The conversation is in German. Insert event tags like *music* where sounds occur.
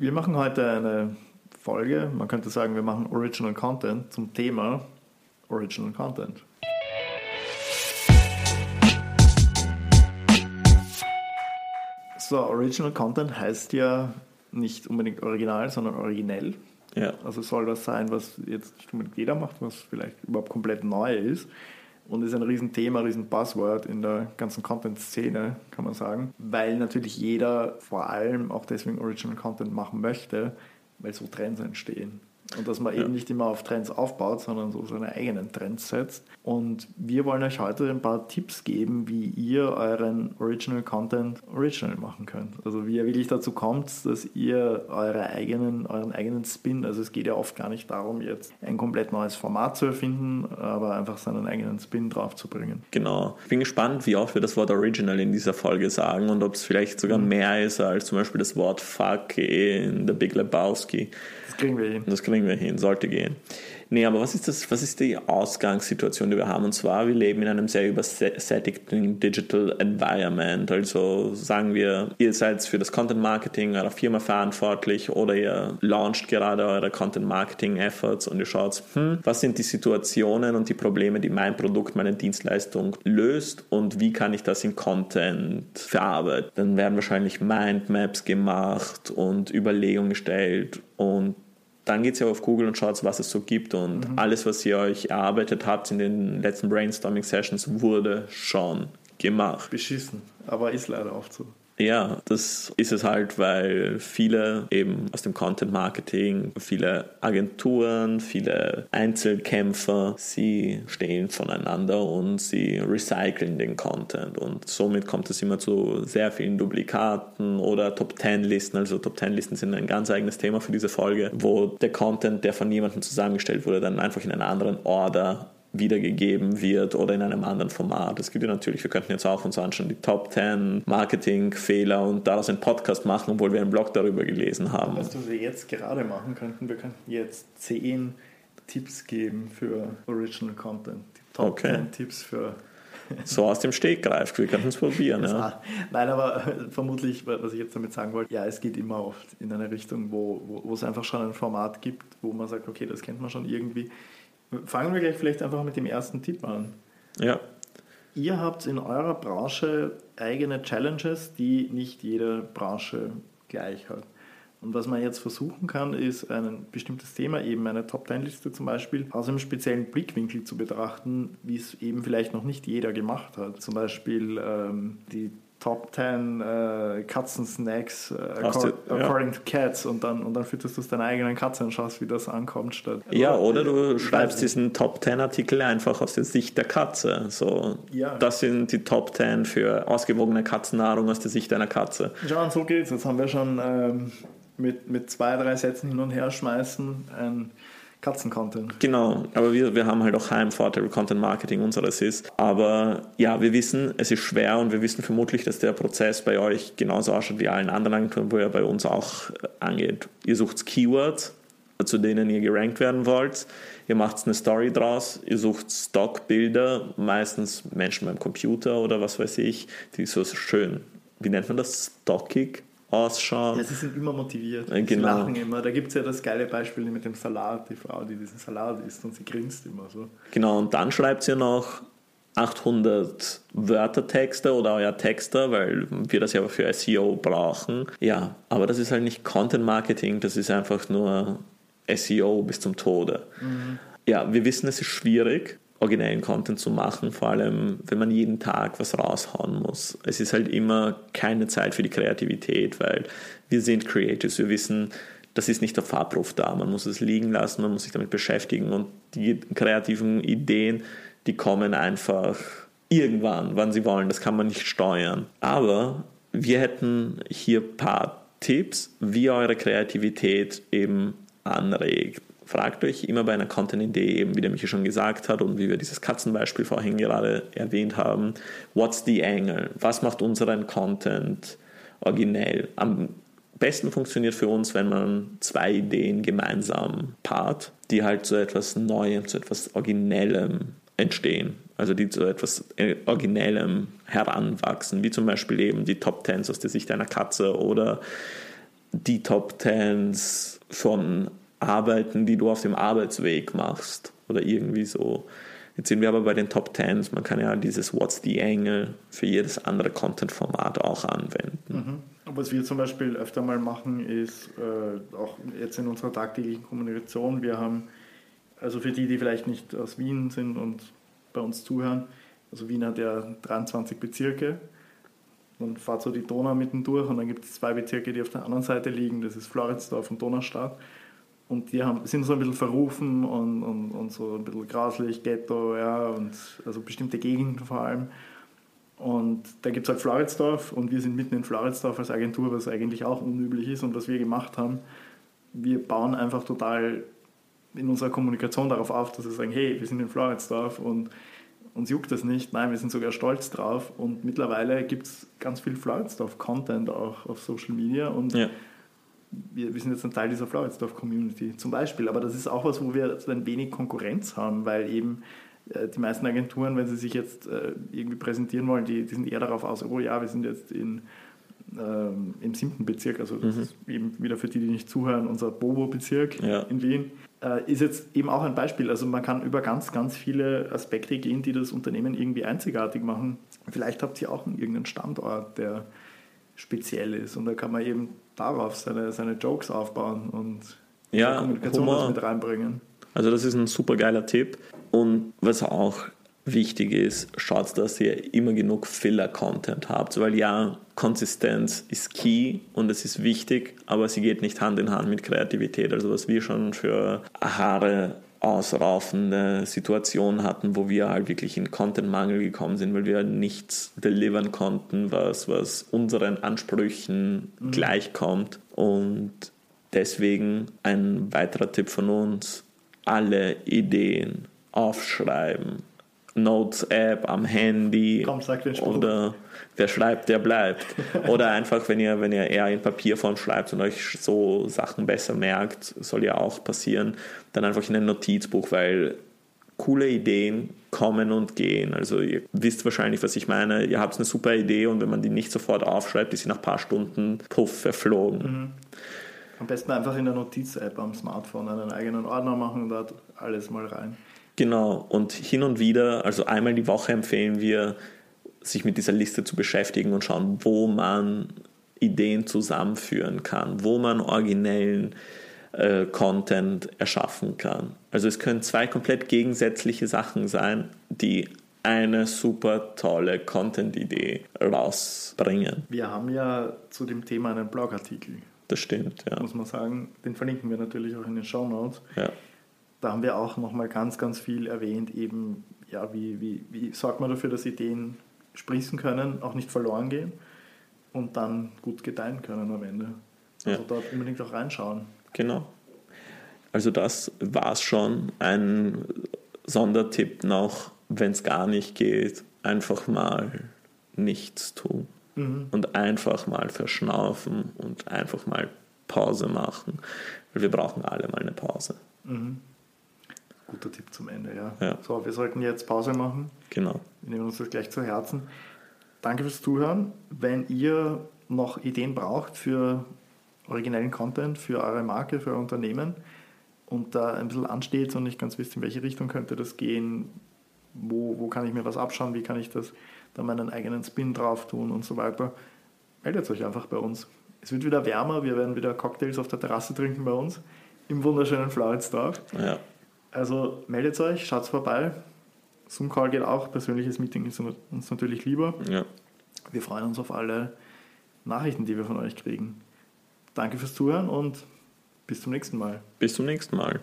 Wir machen heute eine Folge, man könnte sagen, wir machen Original Content zum Thema Original Content. So, Original Content heißt ja nicht unbedingt original, sondern originell. Ja. Also soll das sein, was jetzt nicht unbedingt jeder macht, was vielleicht überhaupt komplett neu ist. Und ist ein Riesenthema, riesen Buzzword in der ganzen Content-Szene, kann man sagen. Weil natürlich jeder vor allem auch deswegen Original Content machen möchte, weil so Trends entstehen. Und dass man ja. eben nicht immer auf Trends aufbaut, sondern so seine eigenen Trends setzt. Und wir wollen euch heute ein paar Tipps geben, wie ihr euren Original Content original machen könnt. Also wie ihr wirklich dazu kommt, dass ihr eure eigenen, euren eigenen Spin, also es geht ja oft gar nicht darum, jetzt ein komplett neues Format zu erfinden, aber einfach seinen eigenen Spin drauf zu bringen. Genau. Ich bin gespannt, wie oft wir das Wort original in dieser Folge sagen und ob es vielleicht sogar mhm. mehr ist als zum Beispiel das Wort fuck in The Big Lebowski kriegen wir hin. Das kriegen wir hin, sollte gehen. Nee, aber was ist, das, was ist die Ausgangssituation, die wir haben? Und zwar, wir leben in einem sehr übersättigten Digital Environment. Also sagen wir, ihr seid für das Content Marketing eurer Firma verantwortlich oder ihr launcht gerade eure Content Marketing Efforts und ihr schaut, hm, was sind die Situationen und die Probleme, die mein Produkt, meine Dienstleistung löst und wie kann ich das in Content verarbeiten? Dann werden wahrscheinlich Mindmaps gemacht und Überlegungen gestellt und dann geht ihr auf Google und schaut, was es so gibt. Und mhm. alles, was ihr euch erarbeitet habt in den letzten Brainstorming-Sessions, wurde schon gemacht. Beschissen, aber ist leider oft so. Ja, das ist es halt, weil viele eben aus dem Content Marketing, viele Agenturen, viele Einzelkämpfer, sie stehen voneinander und sie recyceln den Content und somit kommt es immer zu sehr vielen Duplikaten oder Top Ten Listen. Also Top Ten Listen sind ein ganz eigenes Thema für diese Folge, wo der Content, der von jemandem zusammengestellt wurde, dann einfach in einer anderen Order wiedergegeben wird oder in einem anderen Format. Es gibt ja natürlich, wir könnten jetzt auch uns anschauen, die Top 10 Marketing-Fehler und daraus einen Podcast machen, obwohl wir einen Blog darüber gelesen haben. Was wir jetzt gerade machen könnten, wir könnten jetzt 10 Tipps geben für Original Content. Die Top okay. 10 Tipps für *laughs* so aus dem Stegreif, wir könnten es probieren. Ja. Nein, aber vermutlich, was ich jetzt damit sagen wollte, ja, es geht immer oft in eine Richtung, wo, wo, wo es einfach schon ein Format gibt, wo man sagt, okay, das kennt man schon irgendwie Fangen wir gleich vielleicht einfach mit dem ersten Tipp an. Ja. Ihr habt in eurer Branche eigene Challenges, die nicht jede Branche gleich hat. Und was man jetzt versuchen kann, ist ein bestimmtes Thema, eben eine Top-10-Liste zum Beispiel, aus einem speziellen Blickwinkel zu betrachten, wie es eben vielleicht noch nicht jeder gemacht hat. Zum Beispiel ähm, die Top 10 äh, Katzensnacks äh, according, ja. according to Cats und dann, und dann fütterst du es deiner eigenen Katze und schaust, wie das ankommt. Statt, ja, oder du schreibst diesen Top 10 Artikel einfach aus der Sicht der Katze. So, ja. Das sind die Top 10 für ausgewogene Katzennahrung aus der Sicht einer Katze. Ja, und so geht's. Jetzt haben wir schon ähm, mit, mit zwei, drei Sätzen hin und her schmeißen ein Katzen-Content. Genau, aber wir, wir haben halt auch Heimvorteil, Content Marketing unseres ist. Aber ja, wir wissen, es ist schwer und wir wissen vermutlich, dass der Prozess bei euch genauso ausschaut wie allen anderen Agenturen, wo er bei uns auch äh, angeht. Ihr sucht Keywords, zu denen ihr gerankt werden wollt. Ihr macht eine Story draus, ihr sucht Stockbilder, meistens Menschen beim Computer oder was weiß ich, die so schön, wie nennt man das, stockig ausschauen. Ja, sie sind immer motiviert. Ja, genau. Sie lachen immer. Da gibt es ja das geile Beispiel mit dem Salat, die Frau, die diesen Salat isst und sie grinst immer so. Genau, und dann schreibt sie noch 800 Wörtertexte oder euer Texter, weil wir das ja für SEO brauchen. Ja, aber das ist halt nicht Content Marketing, das ist einfach nur SEO bis zum Tode. Mhm. Ja, wir wissen, es ist schwierig, originellen Content zu machen, vor allem wenn man jeden Tag was raushauen muss. Es ist halt immer keine Zeit für die Kreativität, weil wir sind Creators, wir wissen, das ist nicht der Farbruf da, man muss es liegen lassen, man muss sich damit beschäftigen und die kreativen Ideen, die kommen einfach irgendwann, wann sie wollen, das kann man nicht steuern. Aber wir hätten hier ein paar Tipps, wie eure Kreativität eben anregt fragt euch immer bei einer Content-Idee, eben wie der Michi schon gesagt hat und wie wir dieses Katzenbeispiel vorhin gerade erwähnt haben, what's the angle? Was macht unseren Content originell? Am besten funktioniert für uns, wenn man zwei Ideen gemeinsam paart, die halt zu etwas Neuem, zu etwas Originellem entstehen. Also die zu etwas Originellem heranwachsen, wie zum Beispiel eben die Top Tens aus der Sicht einer Katze oder die Top Tens von Arbeiten, die du auf dem Arbeitsweg machst oder irgendwie so. Jetzt sind wir aber bei den Top Tens. Man kann ja dieses What's the Angle für jedes andere Content-Format auch anwenden. Mhm. Was wir zum Beispiel öfter mal machen, ist äh, auch jetzt in unserer tagtäglichen Kommunikation, wir haben, also für die, die vielleicht nicht aus Wien sind und bei uns zuhören, also Wien hat ja 23 Bezirke. Dann fahrt so die Donau mitten durch und dann gibt es zwei Bezirke, die auf der anderen Seite liegen. Das ist Floridsdorf und Donaustadt. Und die haben, sind so ein bisschen verrufen und, und, und so ein bisschen graslich, Ghetto, ja, und also bestimmte Gegenden vor allem. Und da gibt es halt Floridsdorf und wir sind mitten in Floridsdorf als Agentur, was eigentlich auch unüblich ist. Und was wir gemacht haben, wir bauen einfach total in unserer Kommunikation darauf auf, dass wir sagen, hey, wir sind in Floridsdorf und uns juckt das nicht. Nein, wir sind sogar stolz drauf. Und mittlerweile gibt es ganz viel Floridsdorf-Content auch auf Social Media. Und ja. Wir, wir, sind jetzt ein Teil dieser Floridsdorf-Community zum Beispiel. Aber das ist auch was, wo wir ein wenig Konkurrenz haben, weil eben äh, die meisten Agenturen, wenn sie sich jetzt äh, irgendwie präsentieren wollen, die, die sind eher darauf aus, oh ja, wir sind jetzt in, ähm, im siebten Bezirk, also das mhm. ist eben wieder für die, die nicht zuhören, unser Bobo-Bezirk ja. in Wien äh, ist jetzt eben auch ein Beispiel. Also man kann über ganz, ganz viele Aspekte gehen, die das Unternehmen irgendwie einzigartig machen. Vielleicht habt ihr auch irgendeinen Standort, der speziell ist und da kann man eben darauf seine, seine Jokes aufbauen und ja, Kommunikation Humor. mit reinbringen. Also das ist ein super geiler Tipp. Und was auch wichtig ist, schaut, dass ihr immer genug Filler-Content habt, weil ja, Konsistenz ist key und es ist wichtig, aber sie geht nicht Hand in Hand mit Kreativität. Also was wir schon für Haare ausraufende Situationen hatten, wo wir halt wirklich in Content-Mangel gekommen sind, weil wir nichts delivern konnten, was, was unseren Ansprüchen mhm. gleichkommt. Und deswegen ein weiterer Tipp von uns, alle Ideen aufschreiben, Notes-App am Handy Komm, sag den Spruch. oder wer schreibt, der bleibt. *laughs* oder einfach, wenn ihr, wenn ihr eher in Papierform schreibt und euch so Sachen besser merkt, soll ja auch passieren, dann einfach in ein Notizbuch, weil coole Ideen kommen und gehen. Also ihr wisst wahrscheinlich, was ich meine. Ihr habt eine super Idee und wenn man die nicht sofort aufschreibt, ist sie nach ein paar Stunden puff verflogen. Mhm. Am besten einfach in der Notiz-App am Smartphone einen eigenen Ordner machen und dort alles mal rein. Genau, und hin und wieder, also einmal die Woche empfehlen wir, sich mit dieser Liste zu beschäftigen und schauen, wo man Ideen zusammenführen kann, wo man originellen äh, Content erschaffen kann. Also es können zwei komplett gegensätzliche Sachen sein, die eine super tolle Content-Idee rausbringen. Wir haben ja zu dem Thema einen Blogartikel. Das stimmt, ja. Muss man sagen. Den verlinken wir natürlich auch in den Show Notes. Ja da haben wir auch nochmal ganz, ganz viel erwähnt, eben, ja, wie, wie, wie sorgt man dafür, dass Ideen sprießen können, auch nicht verloren gehen und dann gut gedeihen können am Ende. Also ja. dort unbedingt auch reinschauen. Genau. Also das war es schon. Ein Sondertipp noch, wenn es gar nicht geht, einfach mal nichts tun. Mhm. Und einfach mal verschnaufen und einfach mal Pause machen. Weil wir brauchen alle mal eine Pause. Mhm. Guter Tipp zum Ende, ja. ja. So, wir sollten jetzt Pause machen. Genau. Wir nehmen uns das gleich zu Herzen. Danke fürs Zuhören. Wenn ihr noch Ideen braucht für originellen Content, für eure Marke, für euer Unternehmen und da ein bisschen ansteht und nicht ganz wisst, in welche Richtung könnte das gehen, wo, wo kann ich mir was abschauen, wie kann ich das da meinen eigenen Spin drauf tun und so weiter, meldet euch einfach bei uns. Es wird wieder wärmer, wir werden wieder Cocktails auf der Terrasse trinken bei uns im wunderschönen Floridsdorf. Ja. Also meldet euch, schaut vorbei. Zoom-Call geht auch, persönliches Meeting ist uns natürlich lieber. Ja. Wir freuen uns auf alle Nachrichten, die wir von euch kriegen. Danke fürs Zuhören und bis zum nächsten Mal. Bis zum nächsten Mal.